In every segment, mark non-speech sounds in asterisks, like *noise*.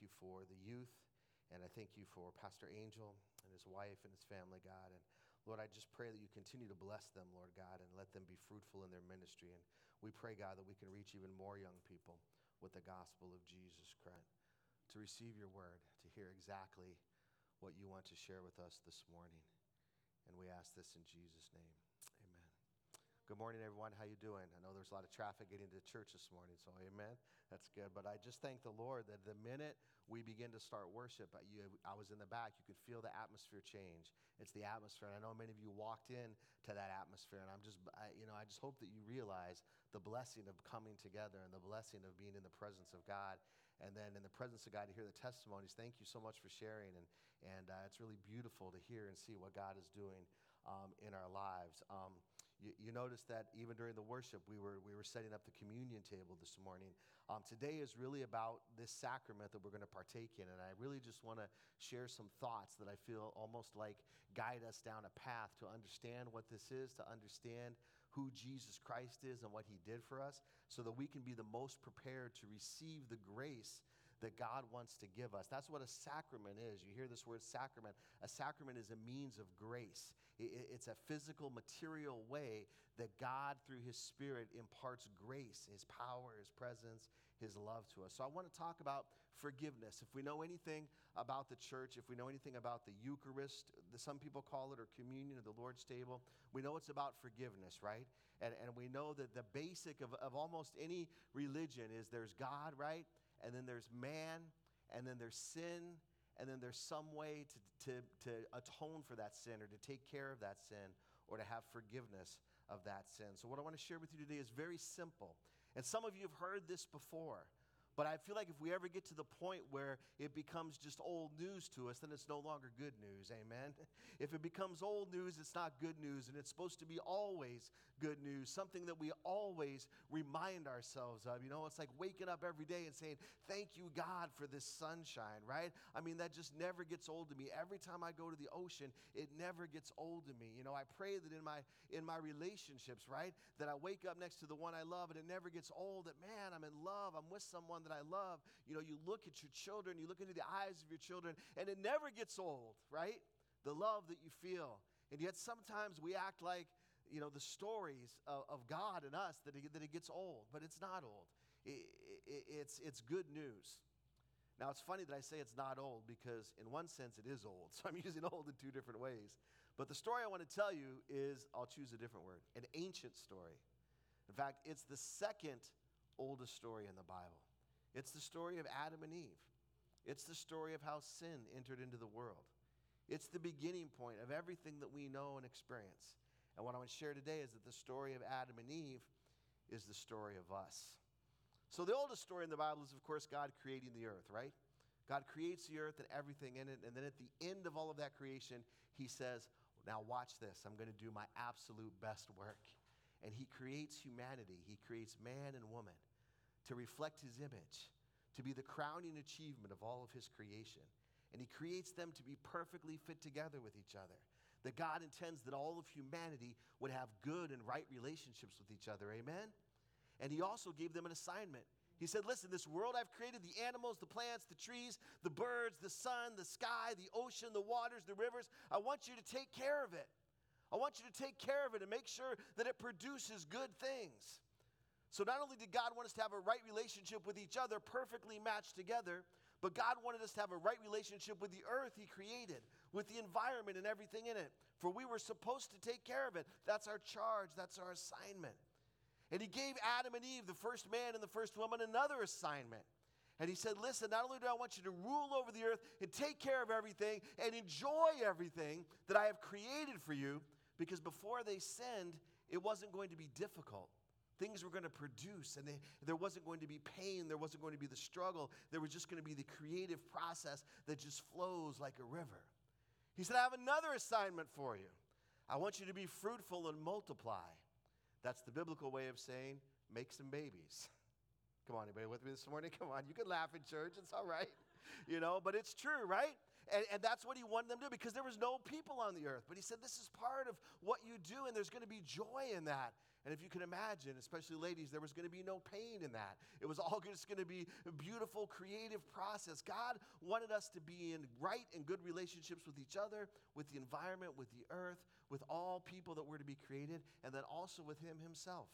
you for the youth, and I thank you for Pastor Angel and his wife and his family, God. And Lord, I just pray that you continue to bless them, Lord God, and let them be fruitful in their ministry. And we pray, God, that we can reach even more young people with the gospel of Jesus Christ, to receive your word, to hear exactly what you want to share with us this morning. And we ask this in Jesus' name. Good morning, everyone. How you doing? I know there's a lot of traffic getting to church this morning, so amen. That's good. But I just thank the Lord that the minute we begin to start worship, you, I was in the back, you could feel the atmosphere change. It's the atmosphere. And I know many of you walked in to that atmosphere, and I'm just, I, you know, I just hope that you realize the blessing of coming together and the blessing of being in the presence of God. And then in the presence of God to hear the testimonies. Thank you so much for sharing. And, and uh, it's really beautiful to hear and see what God is doing um, in our lives. Um, you, you notice that even during the worship, we were, we were setting up the communion table this morning. Um, today is really about this sacrament that we're going to partake in. And I really just want to share some thoughts that I feel almost like guide us down a path to understand what this is, to understand who Jesus Christ is and what he did for us, so that we can be the most prepared to receive the grace that God wants to give us. That's what a sacrament is. You hear this word sacrament. A sacrament is a means of grace, it's a physical, material way that God, through His Spirit, imparts grace, His power, His presence, His love to us. So I want to talk about forgiveness. If we know anything about the church, if we know anything about the Eucharist, some people call it, or communion or the Lord's table, we know it's about forgiveness, right? And, and we know that the basic of, of almost any religion is there's God, right? And then there's man, and then there's sin, and then there's some way to, to, to atone for that sin or to take care of that sin or to have forgiveness of that sin. So, what I want to share with you today is very simple. And some of you have heard this before. But I feel like if we ever get to the point where it becomes just old news to us, then it's no longer good news. Amen. *laughs* If it becomes old news, it's not good news. And it's supposed to be always good news, something that we always remind ourselves of. You know, it's like waking up every day and saying, Thank you, God, for this sunshine, right? I mean, that just never gets old to me. Every time I go to the ocean, it never gets old to me. You know, I pray that in my in my relationships, right, that I wake up next to the one I love and it never gets old, that man, I'm in love, I'm with someone that I love, you know, you look at your children, you look into the eyes of your children, and it never gets old, right? The love that you feel. And yet sometimes we act like, you know, the stories of, of God and us that it, that it gets old, but it's not old. It, it, it's, it's good news. Now, it's funny that I say it's not old because, in one sense, it is old. *laughs* So I'm using old in two different ways. But the story I want to tell you is I'll choose a different word an ancient story. In fact, it's the second oldest story in the Bible. It's the story of Adam and Eve. It's the story of how sin entered into the world. It's the beginning point of everything that we know and experience. And what I want to share today is that the story of Adam and Eve is the story of us. So, the oldest story in the Bible is, of course, God creating the earth, right? God creates the earth and everything in it. And then at the end of all of that creation, He says, Now, watch this. I'm going to do my absolute best work. And He creates humanity, He creates man and woman to reflect his image, to be the crowning achievement of all of his creation. And he creates them to be perfectly fit together with each other. That God intends that all of humanity would have good and right relationships with each other. Amen? And he also gave them an assignment. He said, Listen, this world I've created the animals, the plants, the trees, the birds, the sun, the sky, the ocean, the waters, the rivers. I want you to take care of it. I want you to take care of it and make sure that it produces good things. So, not only did God want us to have a right relationship with each other, perfectly matched together, but God wanted us to have a right relationship with the earth He created, with the environment and everything in it. For we were supposed to take care of it. That's our charge, that's our assignment. And He gave Adam and Eve, the first man and the first woman, another assignment. And He said, Listen, not only do I want you to rule over the earth and take care of everything and enjoy everything that I have created for you, because before they sinned, it wasn't going to be difficult things were going to produce and they, there wasn't going to be pain there wasn't going to be the struggle there was just going to be the creative process that just flows like a river. He said i have another assignment for you. I want you to be fruitful and multiply. That's the biblical way of saying make some babies. *laughs* Come on anybody with me this morning? *laughs* Come on you can laugh in church it's all right *laughs* you know but it's true right? And, and that's what he wanted them to do because there was no people on the earth. But he said this is part of what you do and there's going to be joy in that And if you can imagine, especially ladies, there was going to be no pain in that. It was all *laughs* just going to be a beautiful, creative process. God wanted us to be in right and good relationships with each other, with the environment, with the earth, with all people that were to be created, and then also with Him Himself.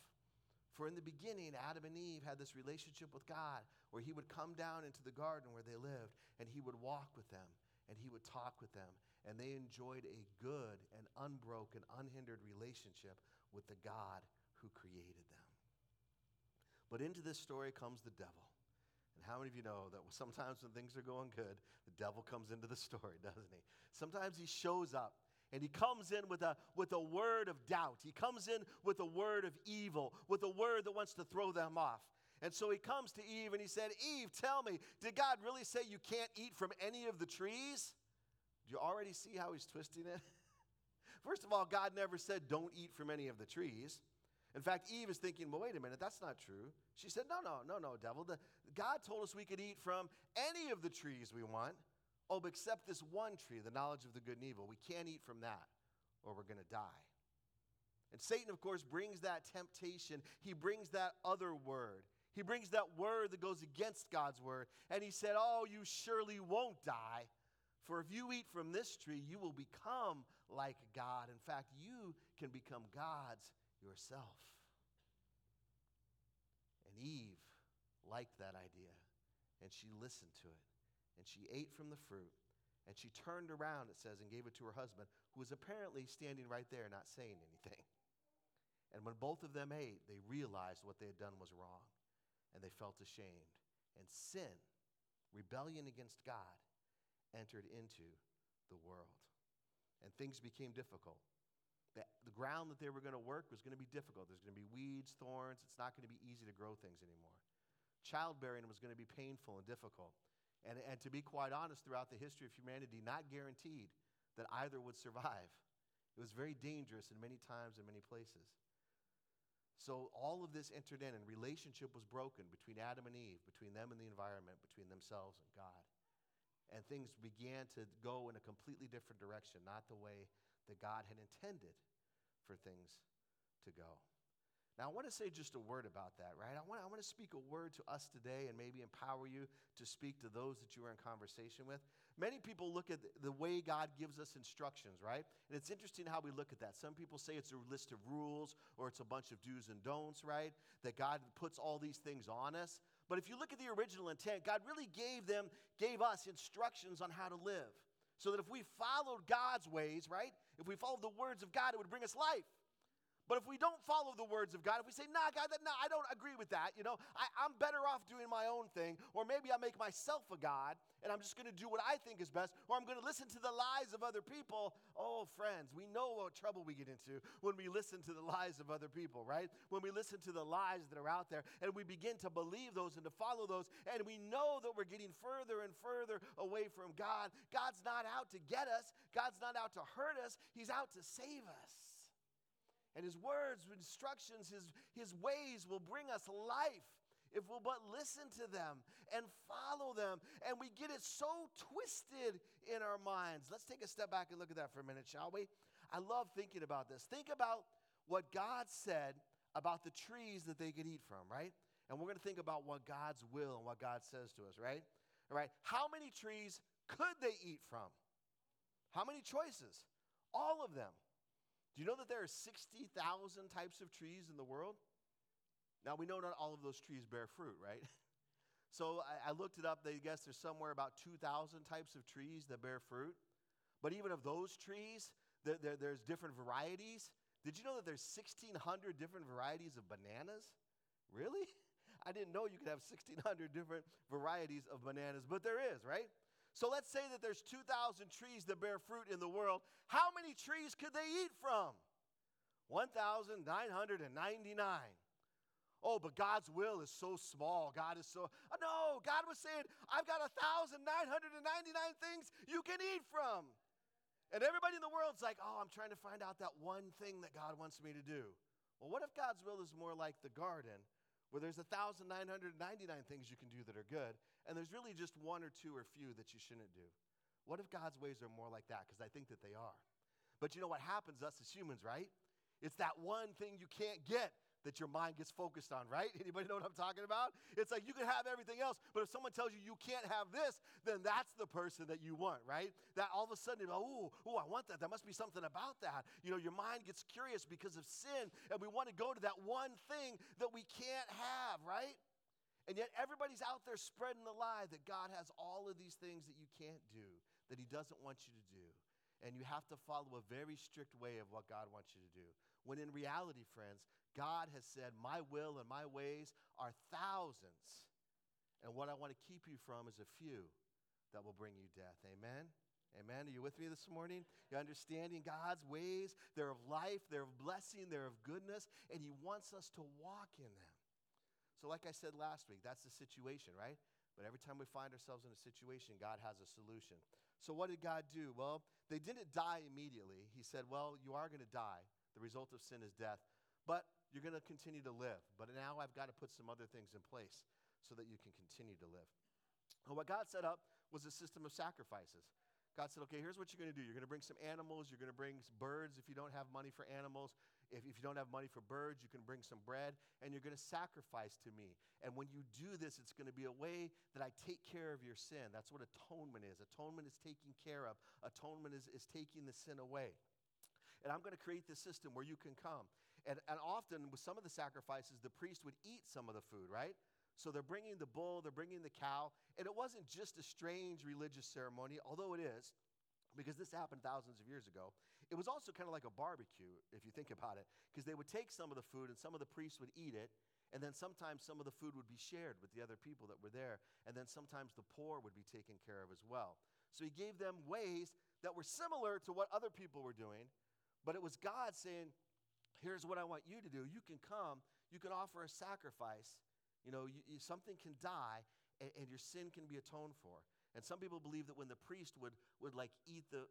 For in the beginning, Adam and Eve had this relationship with God where He would come down into the garden where they lived, and He would walk with them, and He would talk with them, and they enjoyed a good and unbroken, unhindered relationship with the God who created them. But into this story comes the devil. And how many of you know that *laughs* sometimes when things are going good, the devil comes into the *laughs* story, doesn't he? Sometimes he shows up and he comes in with a, with a word of doubt. He comes in with a word of evil, with a word that wants to throw them off. And so he comes to Eve and he said, Eve, tell me, did God really say you can't eat from any of the trees? Do you already see how he's twisting it? *laughs* First of all, God never said, don't eat from any of the trees. In fact, Eve is thinking, well, wait a minute, that's not true. She said, no, no, no, no, devil. The, God told us we could eat from any of the trees we want. Oh, except this one tree, the knowledge of the good and evil. We can't eat from that, or we're going to die. And Satan, of course, brings that temptation. He brings that other word. He brings that word that goes against God's word. And he said, Oh, you surely won't die. For if you eat from this tree, you will become like God. In fact, you can become gods yourself. And Eve liked that idea, and she listened to it, and she ate from the fruit. And she turned around, it says, and gave it to her husband, who was apparently standing right there, not saying anything. And when both of them ate, they realized what they had done was wrong, and they felt ashamed. And sin, rebellion against God, entered into the world. And things became difficult the ground that they were going to work was going to be difficult. There's going to be weeds, thorns. It's not going to be easy to grow things anymore. Childbearing was going to be painful and difficult. And, and to be quite honest, throughout the history of humanity, not guaranteed that either would survive. It was very dangerous in many times and many places. So all of this entered in, and relationship was broken between Adam and Eve, between them and the environment, between themselves and God. And things began to go in a completely different direction, not the way that God had intended for things to go. Now, I want to say just a word about that, right? I want, I want to speak a word to us today and maybe empower you to speak to those that you are in conversation with. Many people look at the way God gives us instructions, right? And it's interesting how we look at that. Some people say it's a list of rules or it's a bunch of do's and don'ts, right? That God puts all these things on us. But if you look at the original intent, God really gave them, gave us instructions on how to live. So that if we followed God's ways, right? If we followed the words of God, it would bring us life. But if we don't follow the words of God, if we say, nah, God, that, nah, I don't agree with that, you know, I, I'm better off doing my own thing, or maybe I make myself a God and I'm just going to do what I think is best, or I'm going to listen to the lies of other people. Oh, friends, we know what trouble we get into when we listen to the lies of other people, right? When we listen to the lies that are out there and we begin to believe those and to follow those, and we know that we're getting further and further away from God. God's not out to get us, God's not out to hurt us, He's out to save us. And his words, instructions, his, his ways will bring us life if we'll but listen to them and follow them. And we get it so twisted in our minds. Let's take a step back and look at that for a minute, shall we? I love thinking about this. Think about what God said about the trees that they could eat from, right? And we're going to think about what God's will and what God says to us, right? All right. How many trees could they eat from? How many choices? All of them. Do you know that there are 60,000 types of trees in the world? Now, we know not all of those trees bear fruit, right? *laughs* So I, I looked it up. They guess there's somewhere about 2,000 types of trees that bear fruit. But even of those trees, there, there, there's different varieties. Did you know that there's 1,600 different varieties of bananas? Really? *laughs* I didn't know you could have 1,600 different varieties of bananas, but there is, right? So let's say that there's 2,000 trees that bear fruit in the world. How many trees could they eat from? 1,999. Oh, but God's will is so small. God is so. No, God was saying, I've got 1,999 things you can eat from. And everybody in the world's like, oh, I'm trying to find out that one thing that God wants me to do. Well, what if God's will is more like the garden, where there's 1,999 things you can do that are good, and there's really just one or two or few that you shouldn't do. What if God's ways are more like that? Because I think that they are. But you know what happens us as humans, right? It's that one thing you can't get that your mind gets focused on, right? *laughs* Anybody know what I'm talking about? It's like you can have everything else, but if someone tells you you can't have this, then that's the person that you want, right? That all of a sudden, oh, oh, I want that. There must be something about that. You know, your mind gets curious because of sin, and we want to go to that one thing that we can't have, right? And yet everybody's out there spreading the lie that God has all of these things that you can't do, that He doesn't want you to do. And you have to follow a very strict way of what God wants you to do. When in reality, friends, God has said, My will and my ways are thousands. And what I want to keep you from is a few that will bring you death. Amen? Amen. Are you with me this morning? You're understanding God's ways. They're of life, they're of blessing, they're of goodness, and He wants us to walk in them. So, like I said last week, that's the situation, right? But every time we find ourselves in a situation, God has a solution. So, what did God do? Well, they didn't die immediately. He said, Well, you are going to die. The result of sin is death. But you're going to continue to live. But now I've got to put some other things in place so that you can continue to live. What God set up was a system of sacrifices. God said, okay, here's what you're going to do. You're going to bring some animals. You're going to bring birds if you don't have money for animals. If, if you don't have money for birds, you can bring some bread and you're going to sacrifice to me. And when you do this, it's going to be a way that I take care of your sin. That's what atonement is. Atonement is taking care of, atonement is, is taking the sin away. And I'm going to create this system where you can come. And, and often, with some of the sacrifices, the priest would eat some of the food, right? So they're bringing the bull, they're bringing the cow. And it wasn't just a strange religious ceremony, although it is, because this happened thousands of years ago. It was also kind of like a barbecue, if you think about it, because they would take some of the food and some of the priests would eat it. And then sometimes some of the food would be shared with the other people that were there. And then sometimes the poor would be taken care of as well. So he gave them ways that were similar to what other people were doing, but it was God saying, here's what I want you to do. You can come, you can offer a sacrifice. You know, you, you, something can die and, and, your sin can be atoned for. And some people believe that when the priest would, would like eat the,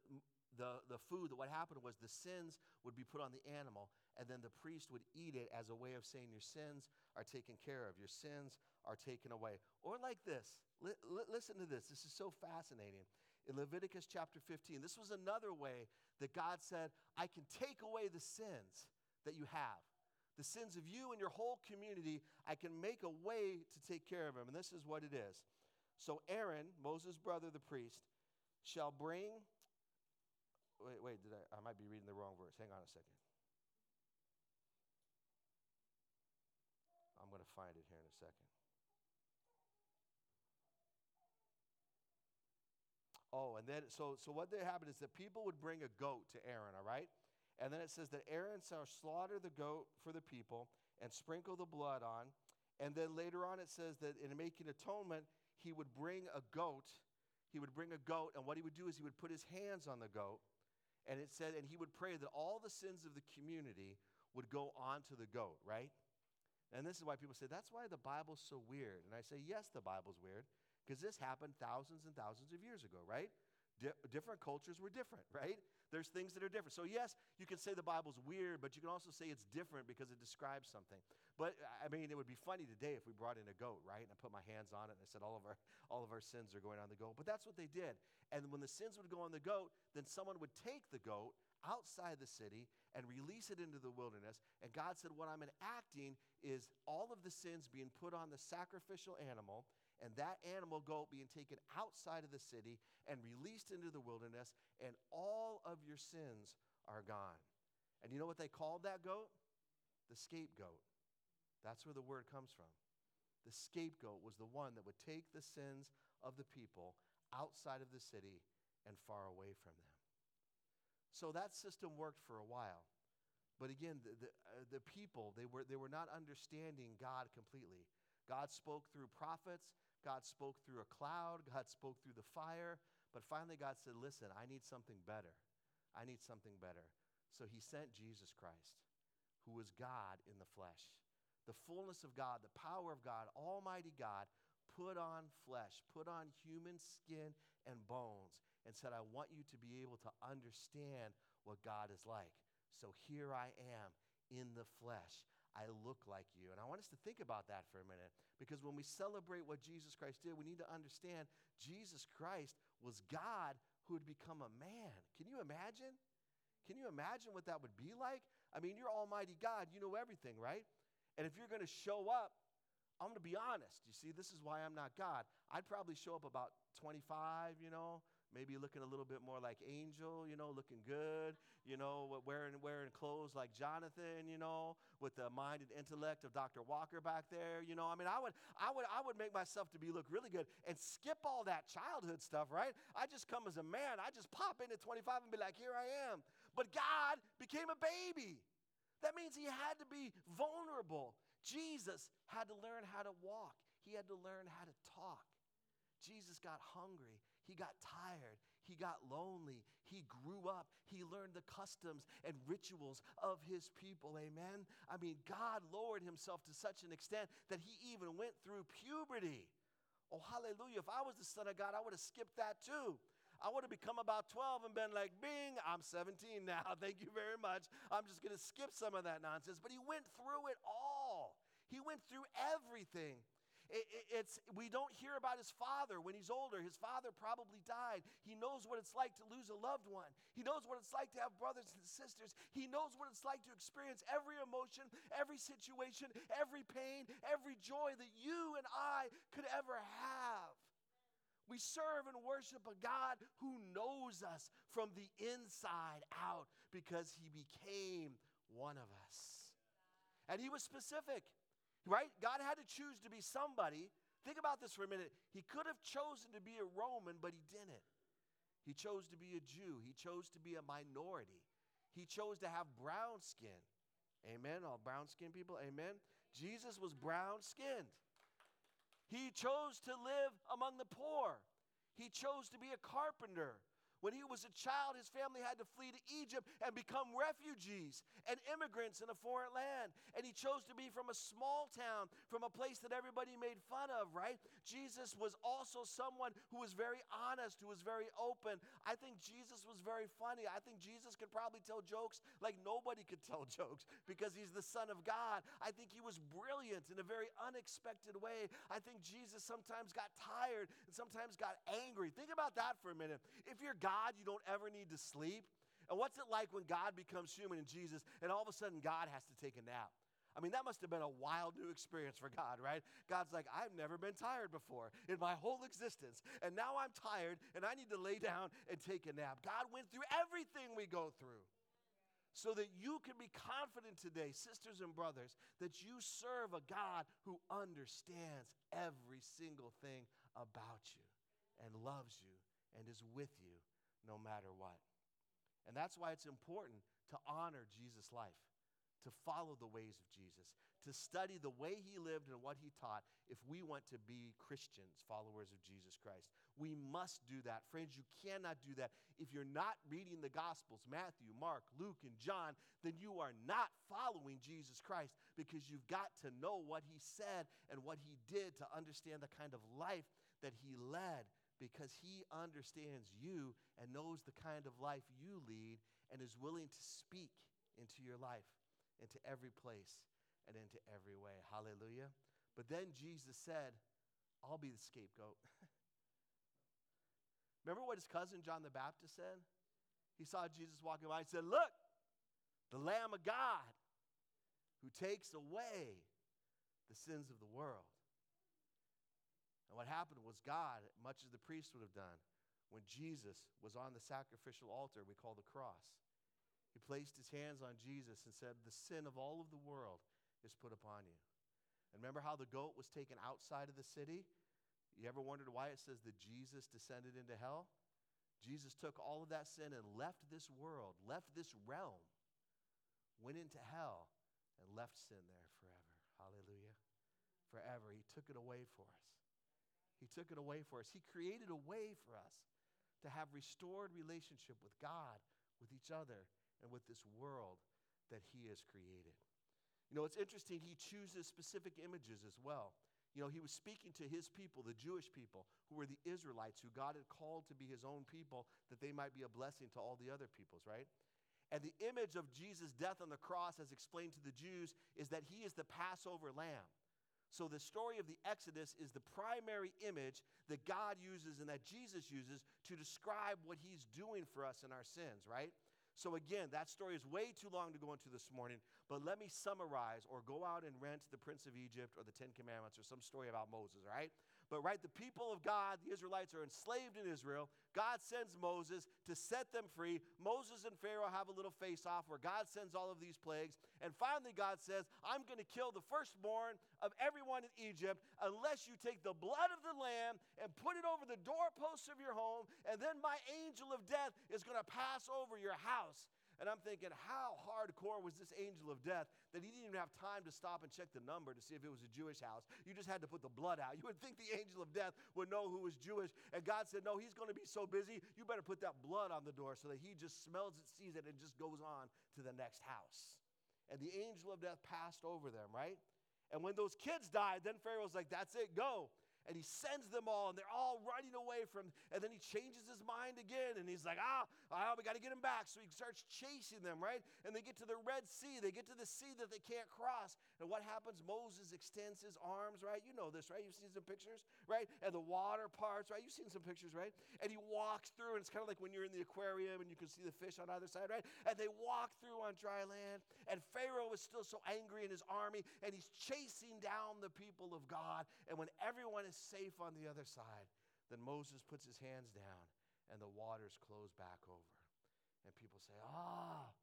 the, the food, what happened was the sins would be put on the animal, and then the priest would eat it as a way of saying, Your sins are taken care of, your sins are taken away. Or like this li- li- listen to this, this is so fascinating. In Leviticus chapter 15, this was another way that God said, I can take away the sins that you have. The sins of you and your whole community, I can make a way to take care of them. And this is what it is. So Aaron, Moses' brother, the priest, shall bring. Wait, wait, did I? I might be reading the wrong verse. Hang on a second. I'm going to find it here in a second. Oh, and then so so what they happened is that people would bring a goat to Aaron, all right? And then it says that Aaron shall slaughter the goat for the people and sprinkle the blood on. And then later on, it says that in making atonement, he would bring a goat. He would bring a goat, and what he would do is he would put his hands on the goat. And it said, and he would pray that all the sins of the community would go onto the goat, right? And this is why people say, that's why the Bible's so weird. And I say, yes, the Bible's weird, because this happened thousands and thousands of years ago, right? Di- different cultures were different, right? There's things that are different. So, yes, you can say the Bible's weird, but you can also say it's different because it describes something. But, I mean, it would be funny today if we brought in a goat, right? And I put my hands on it and I said, all of our, all of our sins are going on the goat. But that's what they did. And when the sins would go on the goat, then someone would take the goat outside the city and release it into the wilderness. And God said, What I'm enacting is all of the sins being put on the sacrificial animal and that animal goat being taken outside of the city and released into the wilderness, and all of your sins are gone. And you know what they called that goat? The scapegoat. That's where the word comes from. The scapegoat was the one that would take the sins of the people outside of the city and far away from them. So that system worked for a while. But again, the, the, uh, the people, they were, they were not understanding God completely. God spoke through prophets, God spoke through a cloud, God spoke through the fire, but finally God said, Listen, I need something better. I need something better. So he sent Jesus Christ, who was God in the flesh. The fullness of God, the power of God, Almighty God, put on flesh, put on human skin and bones, and said, I want you to be able to understand what God is like. So here I am in the flesh. I look like you. And I want us to think about that for a minute because when we celebrate what Jesus Christ did, we need to understand Jesus Christ was God who had become a man. Can you imagine? Can you imagine what that would be like? I mean, you're Almighty God. You know everything, right? And if you're going to show up, I'm going to be honest. You see, this is why I'm not God. I'd probably show up about 25, you know, maybe looking a little bit more like Angel, you know, looking good, you know, wearing wearing clothes like Jonathan, you know, with the mind and intellect of Dr. Walker back there, you know. I mean, I would I would I would make myself to be look really good and skip all that childhood stuff, right? I just come as a man. I just pop in at 25 and be like, "Here I am." But God became a baby. That means he had to be vulnerable. Jesus had to learn how to walk. He had to learn how to talk. Jesus got hungry. He got tired. He got lonely. He grew up. He learned the customs and rituals of his people. Amen. I mean, God lowered himself to such an extent that he even went through puberty. Oh, hallelujah. If I was the Son of God, I would have skipped that too. I would have become about 12 and been like, bing, I'm 17 *laughs* now. Thank you very much. I'm just going to skip some of that nonsense. But he went through it all, he went through everything. It, it, it's, we don't hear about his father when he's older. His father probably died. He knows what it's like to lose a loved one. He knows what it's like to have brothers and sisters. He knows what it's like to experience every emotion, every situation, every pain, every joy that you and I could ever have. We serve and worship a God who knows us from the inside out because he became one of us. And he was specific right? God had to choose to be somebody. Think about this for a minute. He could have chosen to be a Roman, but he didn't. He chose to be a Jew, he chose to be a minority, he chose to have brown skin. Amen. All brown skinned people, amen. Jesus was brown skinned. He chose to live among the poor. He chose to be a carpenter. When he was a child, his family had to flee to Egypt and become refugees and immigrants in a foreign land. And he chose to be from a small town, from a place that everybody made fun of, right? Jesus was also someone who was very honest, who was very open. I think Jesus was very funny. I think Jesus could probably tell jokes like nobody could tell *laughs* jokes because he's the Son of God. I think he was brilliant in a very unexpected way. I think Jesus sometimes got tired and sometimes got angry. Think about that for a minute. If you're God, God, you don't ever need to sleep? And what's it like when God becomes human in Jesus and all of a sudden God has to take a nap? I mean, that must have been a wild new experience for God, right? God's like, I've never been tired before in my whole existence. And now I'm tired and I need to lay down and take a nap. God went through everything we go through so that you can be confident today, sisters and brothers, that you serve a God who understands every single thing about you and loves you and is with you no matter what. And that's why it's important to honor Jesus' life, to follow the ways of Jesus, to study the way he lived and what he taught if we want to be Christians, followers of Jesus Christ. We must do that. Friends, you cannot do that. If you're not reading the Gospels, Matthew, Mark, Luke, and John, then you are not following Jesus Christ because you've got to know what he said and what he did to understand the kind of life that he led because he understands you and knows the kind of life you lead and is willing to speak into your life, into every place, and into every way. Hallelujah. But then Jesus said, I'll be the scapegoat. *laughs* Remember what his cousin John the Baptist said? He saw Jesus walking by and said, Look, the Lamb of God who takes away the sins of the world. And what happened was God, much as the priest would have done, when Jesus was on the sacrificial altar we call the cross, he placed his hands on Jesus and said, The sin of all of the world is put upon you. And remember how the goat was taken outside of the city? You ever wondered why it says that Jesus descended into hell? Jesus took all of that sin and left this world, left this realm, went into hell, and left sin there forever. Hallelujah. Forever. He took it away for us. He took it away for us. He created a way for us to have restored relationship with God, with each other, and with this world that He has created. You know, it's interesting, He chooses specific images as well. You know, He was speaking to His people, the Jewish people, who were the Israelites, who God had called to be His own people, that they might be a blessing to all the other peoples, right? And the image of Jesus' death on the cross, as explained to the Jews, is that He is the Passover lamb. So, the story of the Exodus is the primary image that God uses and that Jesus uses to describe what he's doing for us in our sins, right? So, again, that story is way too long to go into this morning, but let me summarize or go out and rent The Prince of Egypt or The Ten Commandments or some story about Moses, right? But, right, the people of God, the Israelites, are enslaved in Israel. God sends Moses to set them free. Moses and Pharaoh have a little face off where God sends all of these plagues. And finally, God says, I'm going to kill the firstborn of everyone in Egypt unless you take the blood of the lamb and put it over the doorposts of your home. And then my angel of death is going to pass over your house. And I'm thinking, how hardcore was this angel of death that he didn't even have time to stop and check the number to see if it was a Jewish house? You just had to put the blood out. You would think the angel of death would know who was Jewish. And God said, No, he's going to be so busy, you better put that blood on the door so that he just smells it, sees it, and just goes on to the next house. And the angel of death passed over them, right? And when those kids died, then Pharaoh's like, That's it, go and he sends them all, and they're all running away from. And then he changes his mind again, and he's like, ah, ah we got to get him back. So he starts chasing them, right? And they get to the Red Sea. They get to the sea that they can't cross. And what happens? Moses extends his arms, right? You know this, right? You've seen some pictures, right? And the water parts, right? You've seen some pictures, right? And he walks through, and it's kind of like when you're in the aquarium and you can see the fish on either side, right? And they walk through on dry land. And Pharaoh is still so angry in his army, and he's chasing down the people of God. And when everyone is safe on the other side. Then Moses puts his hands down and the waters close back over. And people say, Ah, oh,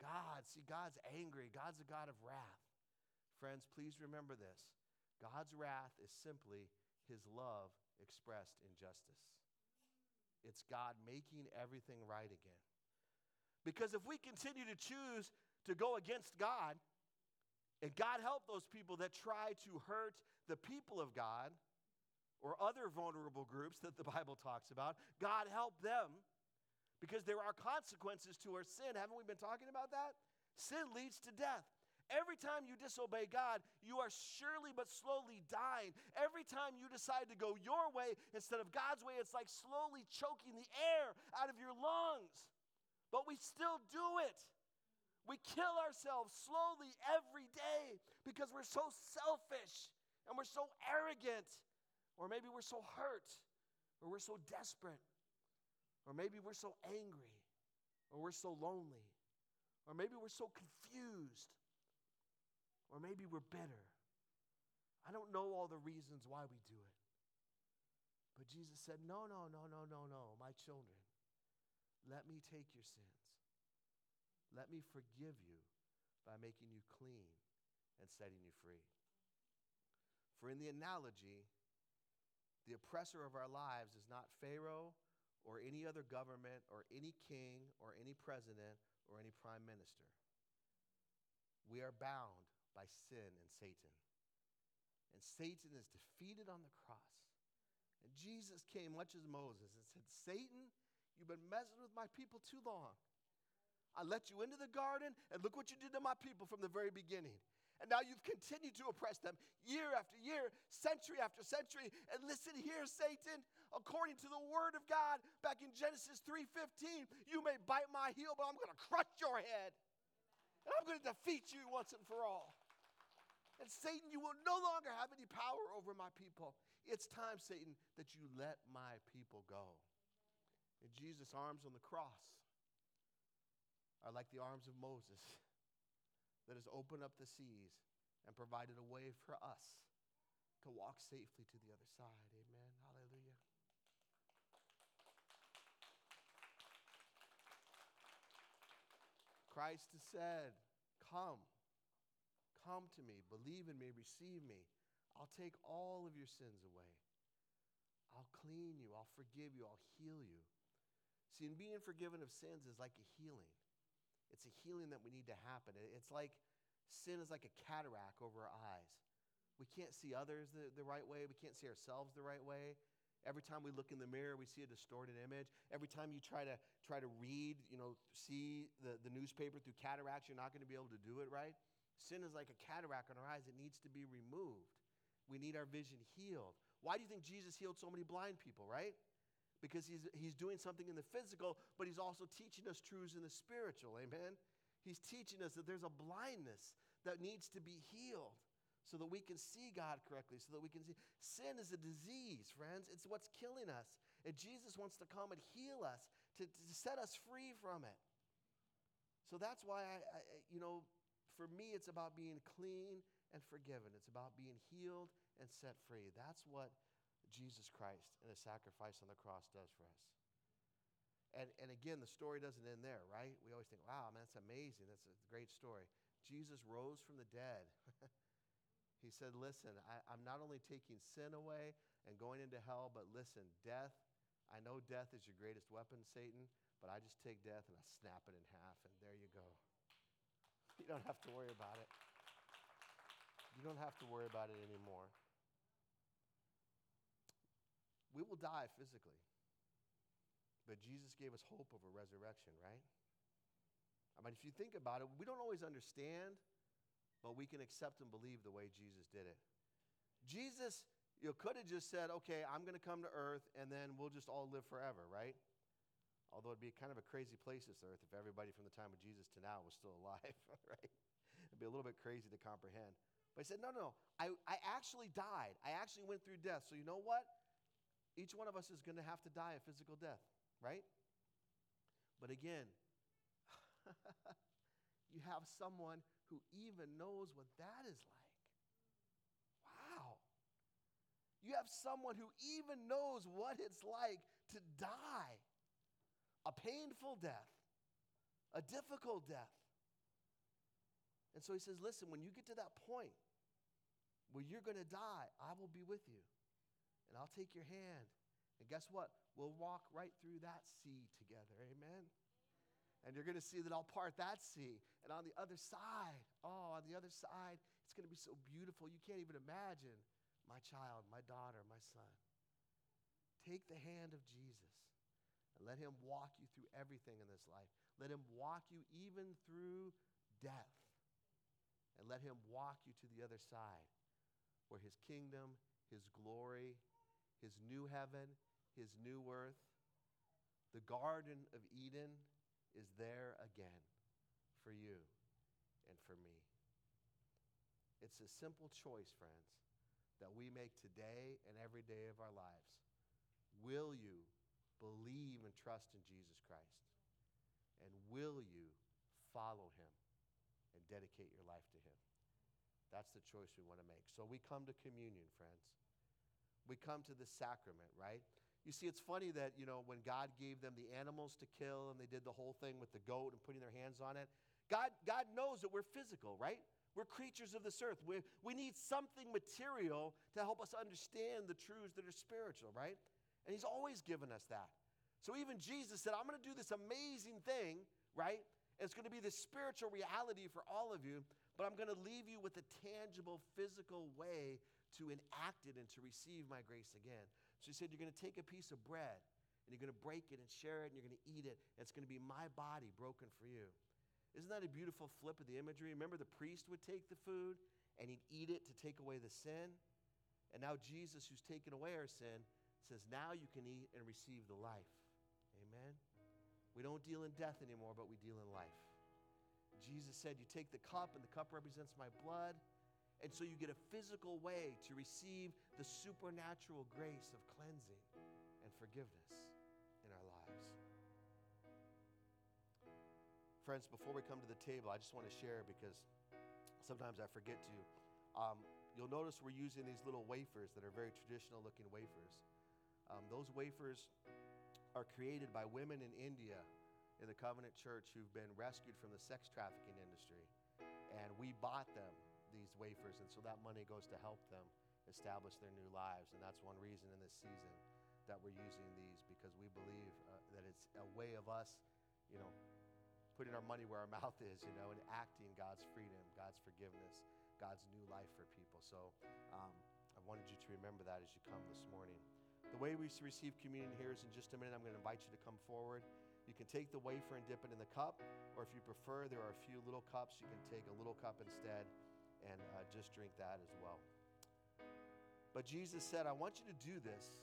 God, see, God's angry. God's a God of wrath. Friends, please remember this God's wrath is simply his love expressed in justice. It's God making everything right again. Because if we continue to choose to go against God, and God help those people that try to hurt the people of God, or other vulnerable groups that the Bible talks about. God help them because there are consequences to our sin. Haven't we been talking about that? Sin leads to death. Every time you disobey God, you are surely but slowly dying. Every time you decide to go your way instead of God's way, it's like slowly choking the air out of your lungs. But we still do it. We kill ourselves slowly every day because we're so selfish and we're so arrogant or maybe we're so hurt, or we're so desperate, or maybe we're so angry, or we're so lonely, or maybe we're so confused, or maybe we're bitter. I don't know all the reasons why we do it. But Jesus said, No, no, no, no, no, no, my children, let me take your sins. Let me forgive you by making you clean and setting you free. For in the analogy, the oppressor of our lives is not Pharaoh or any other government or any king or any president or any prime minister. We are bound by sin and Satan. And Satan is defeated on the cross. And Jesus came, much as Moses, and said, Satan, you've been messing with my people too long. I let you into the garden, and look what you did to my people from the very beginning. And now you've continued to oppress them year after year, century after century. And listen here, Satan, according to the word of God, back in Genesis 3:15, you may bite my heel, but I'm going to crush your head. And I'm going to defeat you once and for all. And Satan, you will no longer have any power over my people. It's time, Satan, that you let my people go. And Jesus' arms on the cross are like the arms of Moses that has opened up the seas and provided a way for us to walk safely to the other side. Amen. Hallelujah. Christ has said, Come, come to me, believe in me, receive me. I'll take all of your sins away. I'll clean you, I'll forgive you, I'll heal you. See, in being forgiven of sins is like a healing. It's a healing that we need to happen. It's like sin is like a cataract over our eyes. We can't see others the, the right way. We can't see ourselves the right way. Every time we look in the mirror, we see a distorted image. Every time you try to try to read, you know, see the, the newspaper through cataracts, you're not going to be able to do it right. Sin is like a cataract on our eyes. It needs to be removed. We need our vision healed. Why do you think Jesus healed so many blind people, right? Because he's, he's doing something in the physical, but he's also teaching us truths in the spiritual. Amen? He's teaching us that there's a blindness that needs to be healed so that we can see God correctly, so that we can see. Sin is a disease, friends. It's what's killing us. And Jesus wants to come and heal us, to, to set us free from it. So that's why I, I, you know, for me, it's about being clean and forgiven. It's about being healed and set free. That's what Jesus Christ and the sacrifice on the cross does for us. And, and again, the story doesn't end there, right? We always think, wow, man, that's amazing. That's a great story. Jesus rose from the dead. *laughs* he said, listen, I, I'm not only taking sin away and going into hell, but listen, death, I know death is your greatest weapon, Satan, but I just take death and I snap it in half, and there you go. *laughs* You don't have to worry about it. You don't have to worry about it anymore. We will die physically, but Jesus gave us hope of a resurrection, right? I mean, if you think about it, we don't always understand, but we can accept and believe the way Jesus did it. Jesus you could have just said, okay, I'm going to come to earth and then we'll just all live forever, right? Although it'd be kind of a crazy place, this earth, if everybody from the time of Jesus to now was still alive, *laughs* right? It'd be a little bit crazy to comprehend. But he said, no, no, I, I actually died. I actually went through death. So you know what? Each one of us is going to have to die a physical death, right? But again, *laughs* you have someone who even knows what that is like. Wow. You have someone who even knows what it's like to die a painful death, a difficult death. And so he says, Listen, when you get to that point where you're going to die, I will be with you. And I'll take your hand. And guess what? We'll walk right through that sea together. Amen. And you're going to see that I'll part that sea. And on the other side, oh, on the other side, it's going to be so beautiful. You can't even imagine my child, my daughter, my son. Take the hand of Jesus and let him walk you through everything in this life. Let him walk you even through death. And let him walk you to the other side where his kingdom, his glory, his new heaven, his new earth, the Garden of Eden is there again for you and for me. It's a simple choice, friends, that we make today and every day of our lives. Will you believe and trust in Jesus Christ? And will you follow him and dedicate your life to him? That's the choice we want to make. So we come to communion, friends. We come to the sacrament, right? You see, it's funny that, you know, when God gave them the animals to kill and they did the whole thing with the goat and putting their hands on it, God, God knows that we're physical, right? We're creatures of this earth. We, we need something material to help us understand the truths that are spiritual, right? And He's always given us that. So even Jesus said, I'm going to do this amazing thing, right? It's going to be this spiritual reality for all of you, but I'm going to leave you with a tangible, physical way to enact it and to receive my grace again. So he said, You're going to take a piece of bread and you're going to break it and share it and you're going to eat it. It's going to be my body broken for you. Isn't that a beautiful flip of the imagery? Remember, the priest would take the food and he'd eat it to take away the sin. And now Jesus, who's taken away our sin, says, Now you can eat and receive the life. Amen? We don't deal in death anymore, but we deal in life. Jesus said, You take the cup, and the cup represents my blood. And so you get a physical way to receive the supernatural grace of cleansing and forgiveness in our lives. Friends, before we come to the table, I just want to share because sometimes I forget to. Um, you'll notice we're using these little wafers that are very traditional looking wafers. Um, those wafers are created by women in India in the Covenant Church who've been rescued from the sex trafficking industry. And we bought them, these wafers, and so that money goes to help them establish their new lives. And that's one reason in this season that we're using these because we believe uh, that it's a way of us, you know, putting our money where our *laughs* mouth is, you know, and acting God's freedom, God's forgiveness, God's new life for people. So um, I wanted you to remember that as you come this morning. The way we receive communion here is in just a minute. I'm going to invite you to come forward. You can take the wafer and dip it in the cup, or if you prefer, there are a few little cups. You can take a little cup instead and uh, just drink that as well. But Jesus said, I want you to do this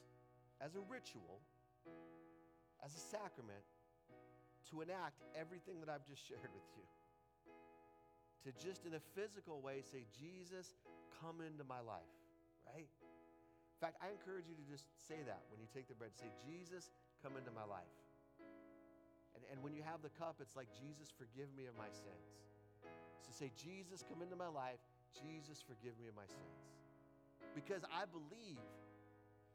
as a ritual, as a sacrament, to enact everything that I've just *laughs* shared with you. To just in a physical way say, Jesus, come into my life, right? In fact, I encourage you to just say that when you take the bread. Say, Jesus, come into my life. And, and when you have the cup, it's like, Jesus, forgive me of my sins. So say, Jesus, come into my life. Jesus, forgive me of my sins. Because I believe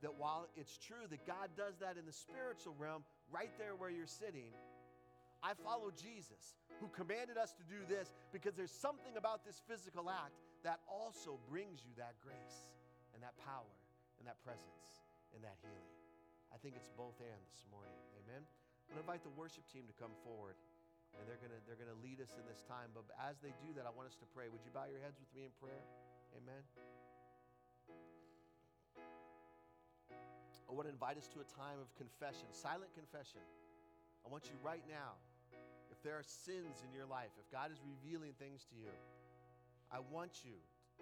that while it's true that God does that in the spiritual realm, right there where you're sitting, I follow Jesus, who commanded us to do this because there's something about this physical act that also brings you that grace and that power and that presence and that healing. I think it's both and this morning. Amen. I'm going to invite the worship team to come forward and they're going to they're going to lead us in this time but as they do that I want us to pray. Would you bow your heads with me in prayer? Amen. I want to invite us to a time of confession, silent confession. I want you right now, if there are sins in your life, if God is revealing things to you, I want you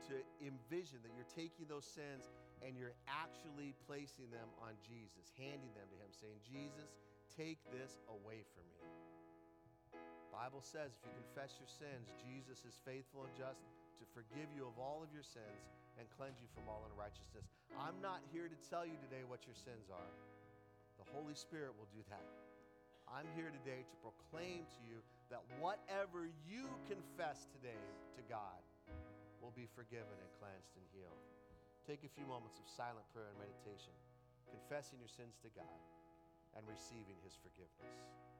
to envision that you're taking those sins and you're actually placing them on Jesus, handing them to Him, saying, Jesus, take this away from me. Bible says if you confess your sins, Jesus is faithful and just to forgive you of all of your sins and cleanse you from all unrighteousness. I'm not here to tell you today what your sins are. The Holy Spirit will do that. I'm here today to proclaim to you that whatever you confess today to God will be forgiven and cleansed and healed. Take a few moments of silent prayer and meditation, confessing your sins to God and receiving His forgiveness.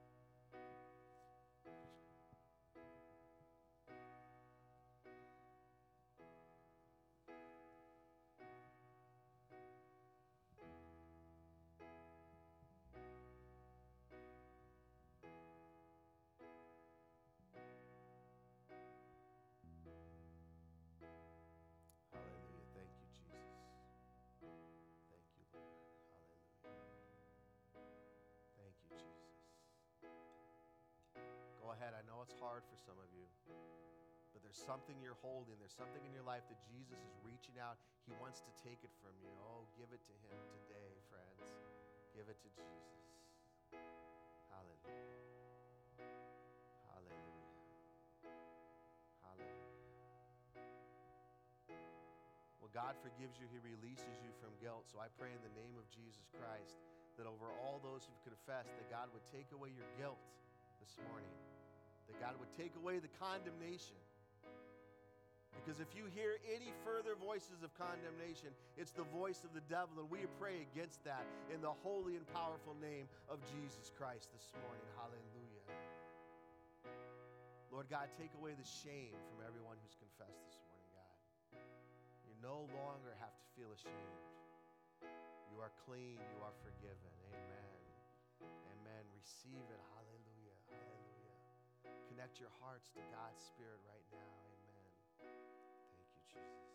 Hard for some of you, but there's something you're holding. There's something in your life that Jesus is reaching out. He wants to take it from you. Oh, give it to Him today, friends. Give it to Jesus. Hallelujah. Hallelujah. Hallelujah. Well, God forgives you, He releases you from guilt. So I pray in the name of Jesus Christ that over all those who've confessed, that God would take away your guilt this morning that God would take away the condemnation. Because if you hear any further voices of condemnation, it's the voice of the devil, and we pray against that in the holy and powerful name of Jesus Christ this morning. Hallelujah. Lord God, take away the shame from everyone who's confessed this morning, God. You no longer have to feel ashamed. You are clean, you are forgiven. Amen. Amen. Receive it. Hallelujah connect your hearts to God's Spirit right now. Amen. Thank you, Jesus.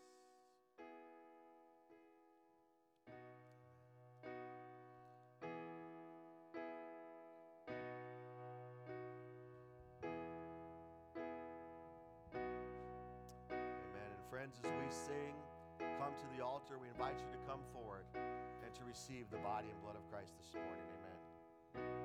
Amen. And friends, as we sing, come to the altar, we invite you to come forward and to receive the body and blood of Christ this morning. Amen.